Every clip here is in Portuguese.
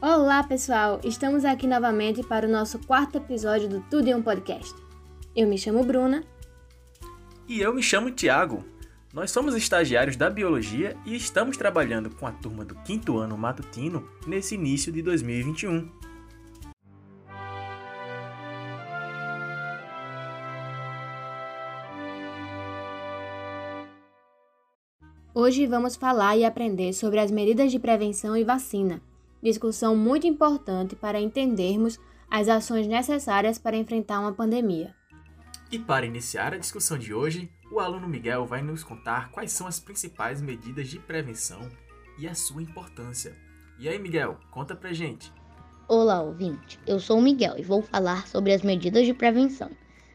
Olá, pessoal! Estamos aqui novamente para o nosso quarto episódio do Tudo em um Podcast. Eu me chamo Bruna. E eu me chamo Tiago. Nós somos estagiários da Biologia e estamos trabalhando com a turma do quinto ano matutino nesse início de 2021. Hoje vamos falar e aprender sobre as medidas de prevenção e vacina, discussão muito importante para entendermos as ações necessárias para enfrentar uma pandemia. E para iniciar a discussão de hoje, o aluno Miguel vai nos contar quais são as principais medidas de prevenção e a sua importância. E aí, Miguel, conta pra gente. Olá, ouvinte. Eu sou o Miguel e vou falar sobre as medidas de prevenção.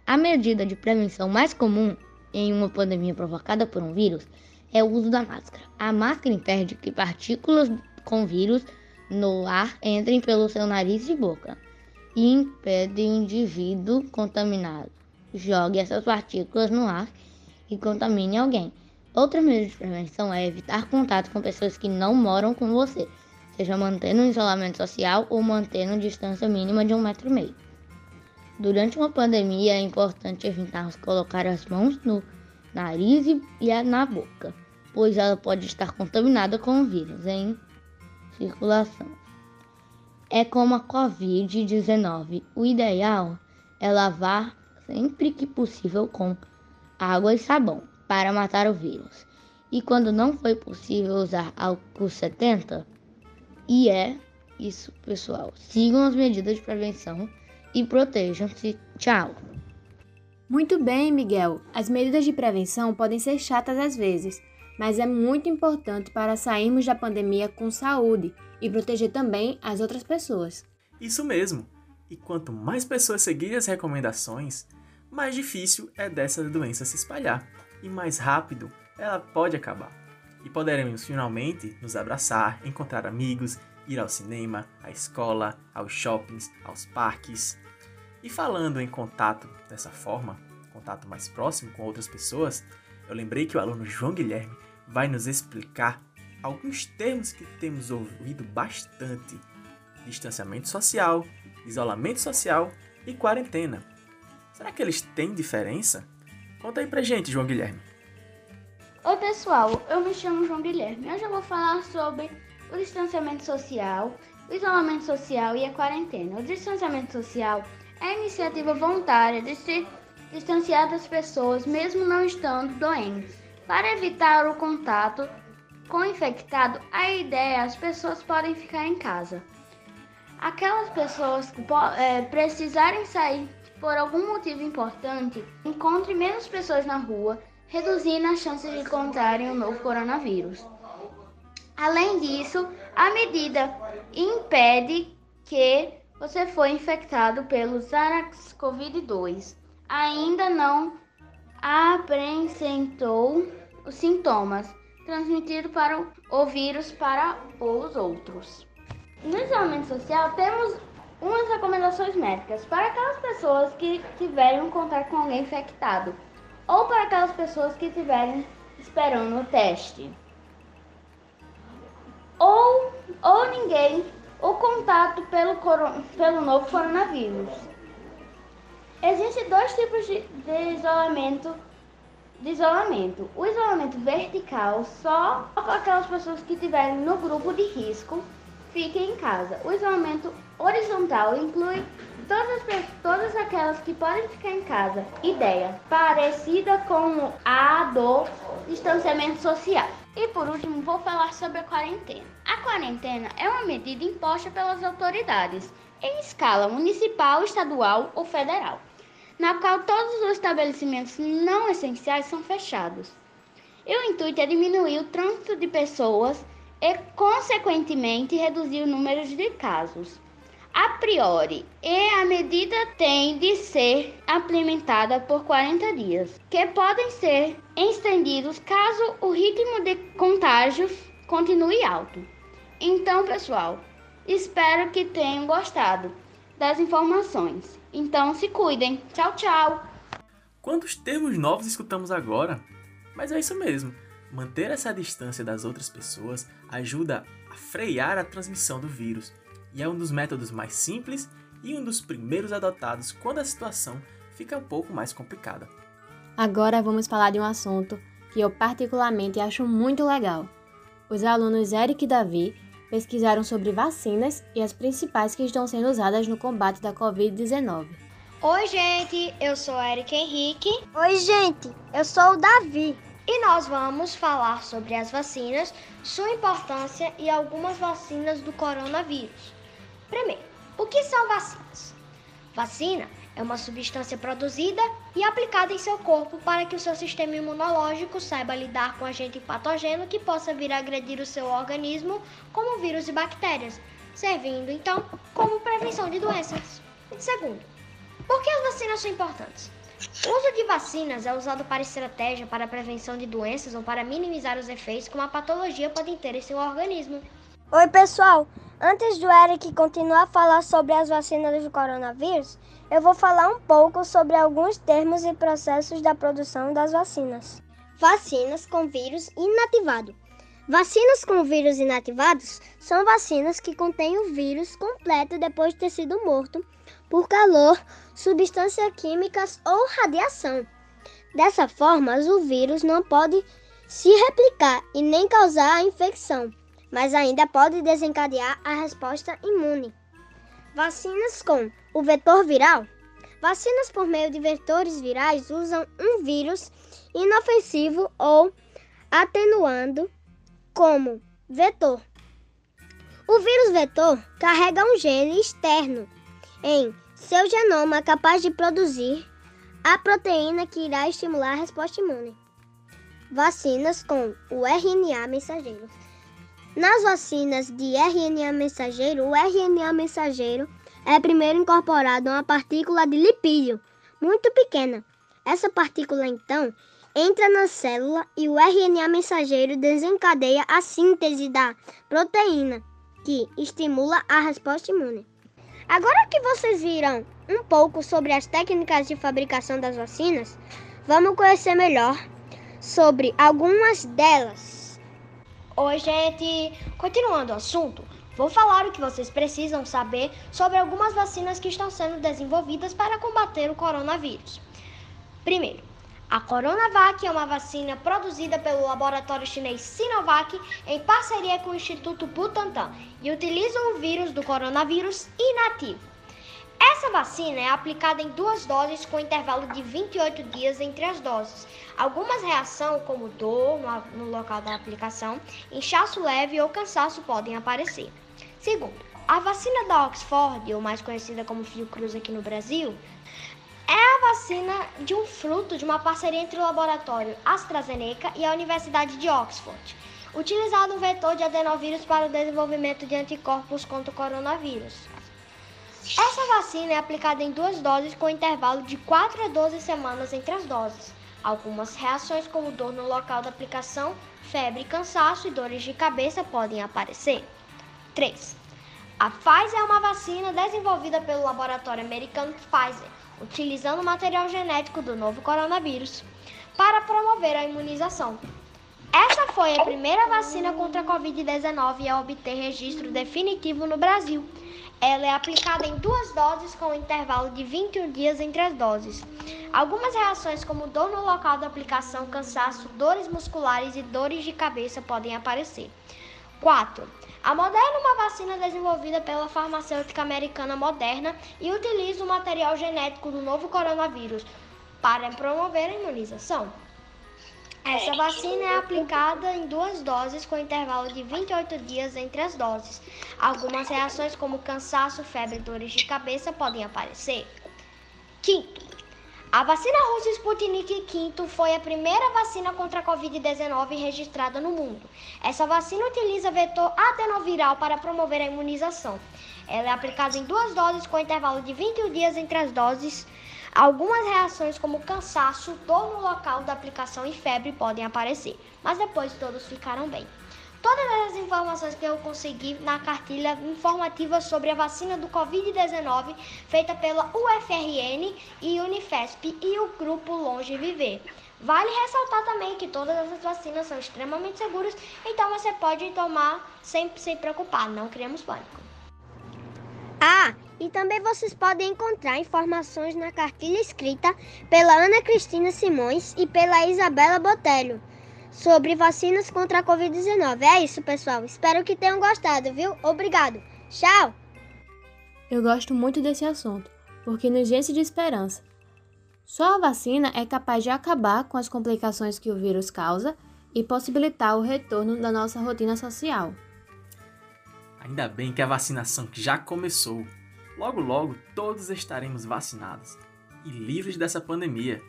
A medida de prevenção mais comum em uma pandemia provocada por um vírus é o uso da máscara. A máscara impede que partículas com vírus no ar entrem pelo seu nariz e boca e impede o indivíduo contaminado jogue essas partículas no ar e contamine alguém. Outra medida de prevenção é evitar contato com pessoas que não moram com você, seja mantendo um isolamento social ou mantendo distância mínima de um metro e meio. Durante uma pandemia é importante evitarmos colocar as mãos no nariz e na boca, pois ela pode estar contaminada com o vírus em circulação. É como a Covid-19. O ideal é lavar sempre que possível com água e sabão para matar o vírus. E quando não foi possível usar álcool 70, e é isso, pessoal. Sigam as medidas de prevenção e protejam-se. Tchau. Muito bem, Miguel. As medidas de prevenção podem ser chatas às vezes, mas é muito importante para sairmos da pandemia com saúde e proteger também as outras pessoas. Isso mesmo. E quanto mais pessoas seguirem as recomendações, mais difícil é dessa doença se espalhar e mais rápido ela pode acabar. E poderemos finalmente nos abraçar, encontrar amigos, ir ao cinema, à escola, aos shoppings, aos parques. E falando em contato dessa forma, contato mais próximo com outras pessoas, eu lembrei que o aluno João Guilherme vai nos explicar alguns termos que temos ouvido bastante: distanciamento social, isolamento social e quarentena. Será que eles têm diferença? Conta aí pra gente, João Guilherme. Oi, pessoal, eu me chamo João Guilherme. Hoje eu vou falar sobre o distanciamento social, o isolamento social e a quarentena. O distanciamento social é a iniciativa voluntária de se distanciar das pessoas, mesmo não estando doentes. Para evitar o contato com o infectado, a ideia é as pessoas podem ficar em casa. Aquelas pessoas que é, precisarem sair por algum motivo importante, encontre menos pessoas na rua, reduzindo as chances de encontrarem o novo coronavírus. Além disso, a medida impede que você foi infectado pelo SARS-CoV-2. Ainda não apresentou os sintomas transmitidos para o vírus para os outros. No isolamento social, temos umas recomendações médicas para aquelas pessoas que tiverem um contato com alguém infectado ou para aquelas pessoas que estiverem esperando o teste. Ou, ou ninguém, o contato pelo, pelo novo coronavírus. Existem dois tipos de, de isolamento de isolamento. O isolamento vertical só aquelas pessoas que estiverem no grupo de risco fiquem em casa. O isolamento horizontal inclui todas, as, todas aquelas que podem ficar em casa. Ideia parecida com a do distanciamento social. E por último, vou falar sobre a quarentena. A quarentena é uma medida imposta pelas autoridades em escala municipal, estadual ou federal, na qual todos os estabelecimentos não essenciais são fechados. E o intuito é diminuir o trânsito de pessoas e, consequentemente, reduzir o número de casos. A priori, e a medida tem de ser implementada por 40 dias, que podem ser estendidos caso o ritmo de contágios continue alto. Então, pessoal, espero que tenham gostado das informações. Então, se cuidem. Tchau, tchau. Quantos termos novos escutamos agora? Mas é isso mesmo. Manter essa distância das outras pessoas ajuda a frear a transmissão do vírus. e é um dos métodos mais simples e um dos primeiros adotados quando a situação fica um pouco mais complicada. Agora vamos falar de um assunto que eu particularmente acho muito legal. Os alunos Eric e Davi pesquisaram sobre vacinas e as principais que estão sendo usadas no combate da Covid-19. Oi, gente, eu sou Eric Henrique. Oi, gente, eu sou o Davi. E nós vamos falar sobre as vacinas, sua importância e algumas vacinas do coronavírus. Primeiro, o que são vacinas? Vacina é uma substância produzida e aplicada em seu corpo para que o seu sistema imunológico saiba lidar com agente patogênio que possa vir a agredir o seu organismo, como vírus e bactérias, servindo então como prevenção de doenças. Segundo, por que as vacinas são importantes? O uso de vacinas é usado para estratégia para a prevenção de doenças ou para minimizar os efeitos que uma patologia pode ter em seu organismo. Oi, pessoal! Antes do Eric continuar a falar sobre as vacinas do coronavírus, eu vou falar um pouco sobre alguns termos e processos da produção das vacinas. Vacinas com vírus inativado. Vacinas com vírus inativados são vacinas que contêm o vírus completo depois de ter sido morto por calor, substâncias químicas ou radiação. Dessa forma, o vírus não pode se replicar e nem causar a infecção mas ainda pode desencadear a resposta imune. Vacinas com o vetor viral. Vacinas por meio de vetores virais usam um vírus inofensivo ou atenuando como vetor. O vírus vetor carrega um gene externo em seu genoma capaz de produzir a proteína que irá estimular a resposta imune. Vacinas com o RNA mensageiro. Nas vacinas de RNA mensageiro, o RNA mensageiro é primeiro incorporado a uma partícula de lipídio muito pequena. Essa partícula então entra na célula e o RNA mensageiro desencadeia a síntese da proteína, que estimula a resposta imune. Agora que vocês viram um pouco sobre as técnicas de fabricação das vacinas, vamos conhecer melhor sobre algumas delas. Oi, gente! Continuando o assunto, vou falar o que vocês precisam saber sobre algumas vacinas que estão sendo desenvolvidas para combater o coronavírus. Primeiro, a Coronavac é uma vacina produzida pelo laboratório chinês Sinovac em parceria com o Instituto Butantan e utiliza o vírus do coronavírus inativo. Essa vacina é aplicada em duas doses com intervalo de 28 dias entre as doses. Algumas reações, como dor no local da aplicação, inchaço leve ou cansaço podem aparecer. Segundo, a vacina da Oxford, ou mais conhecida como Fiocruz aqui no Brasil, é a vacina de um fruto de uma parceria entre o laboratório AstraZeneca e a Universidade de Oxford, utilizado um vetor de adenovírus para o desenvolvimento de anticorpos contra o coronavírus. Essa vacina é aplicada em duas doses com intervalo de 4 a 12 semanas entre as doses. Algumas reações, como dor no local da aplicação, febre, cansaço e dores de cabeça podem aparecer. 3. A Pfizer é uma vacina desenvolvida pelo laboratório americano Pfizer, utilizando o material genético do novo coronavírus para promover a imunização. Essa foi a primeira vacina contra a Covid-19 a obter registro definitivo no Brasil ela é aplicada em duas doses com um intervalo de 21 dias entre as doses. Algumas reações, como dor no local da aplicação, cansaço, dores musculares e dores de cabeça, podem aparecer. 4. A Moderna é uma vacina desenvolvida pela farmacêutica americana Moderna e utiliza o material genético do novo coronavírus para promover a imunização. Essa vacina é aplicada em duas doses com intervalo de 28 dias entre as doses. Algumas reações, como cansaço, febre e dores de cabeça, podem aparecer. Quinto, a vacina russa Sputnik V foi a primeira vacina contra a Covid-19 registrada no mundo. Essa vacina utiliza vetor adenoviral para promover a imunização. Ela é aplicada em duas doses com intervalo de 21 dias entre as doses. Algumas reações, como cansaço, dor no local da aplicação e febre, podem aparecer, mas depois todos ficaram bem. Todas as informações que eu consegui na cartilha informativa sobre a vacina do Covid-19, feita pela UFRN e Unifesp e o grupo Longe Viver. Vale ressaltar também que todas essas vacinas são extremamente seguras, então você pode tomar sem se preocupar, não criamos pânico. Ah, e também vocês podem encontrar informações na cartilha escrita pela Ana Cristina Simões e pela Isabela Botelho sobre vacinas contra a Covid-19. É isso, pessoal. Espero que tenham gostado, viu? Obrigado. Tchau! Eu gosto muito desse assunto, porque nos enche de esperança. Só a vacina é capaz de acabar com as complicações que o vírus causa e possibilitar o retorno da nossa rotina social. Ainda bem que a vacinação já começou. Logo, logo, todos estaremos vacinados e livres dessa pandemia.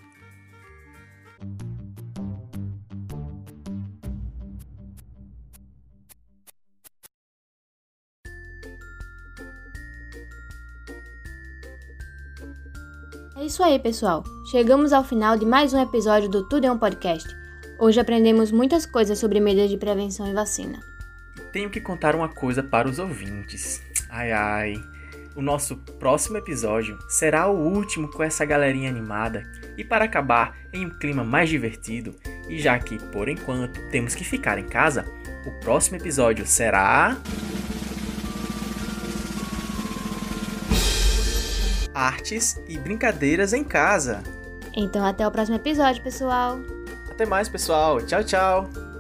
É isso aí, pessoal. Chegamos ao final de mais um episódio do Tudo é um Podcast. Hoje aprendemos muitas coisas sobre medidas de prevenção e vacina. Tenho que contar uma coisa para os ouvintes. Ai ai. O nosso próximo episódio será o último com essa galerinha animada. E para acabar em um clima mais divertido, e já que por enquanto temos que ficar em casa, o próximo episódio será. Artes e brincadeiras em casa. Então, até o próximo episódio, pessoal. Até mais, pessoal. Tchau, tchau.